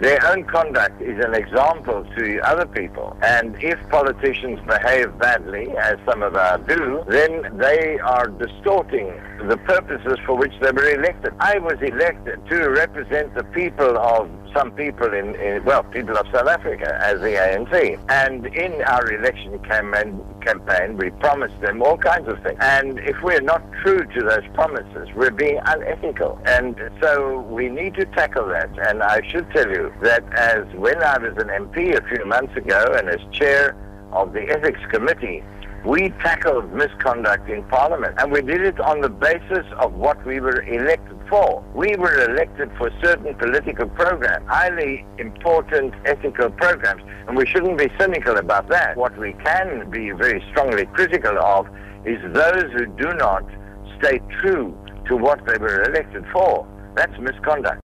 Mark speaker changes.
Speaker 1: Their own conduct is an example to other people. And if politicians behave badly, as some of our do, then they are distorting the purposes for which they were elected. I was elected to represent the people of some people in, in, well, people of South Africa as the ANC. And in our election campaign, campaign, we promised them all kinds of things. And if we're not true to those promises, we're being unethical. And so we need to tackle that. And I should tell you that as when I was an MP a few months ago and as chair of the ethics committee, we tackled misconduct in Parliament, and we did it on the basis of what we were elected for. We were elected for certain political programs, highly important ethical programs, and we shouldn't be cynical about that. What we can be very strongly critical of is those who do not stay true to what they were elected for. That's misconduct.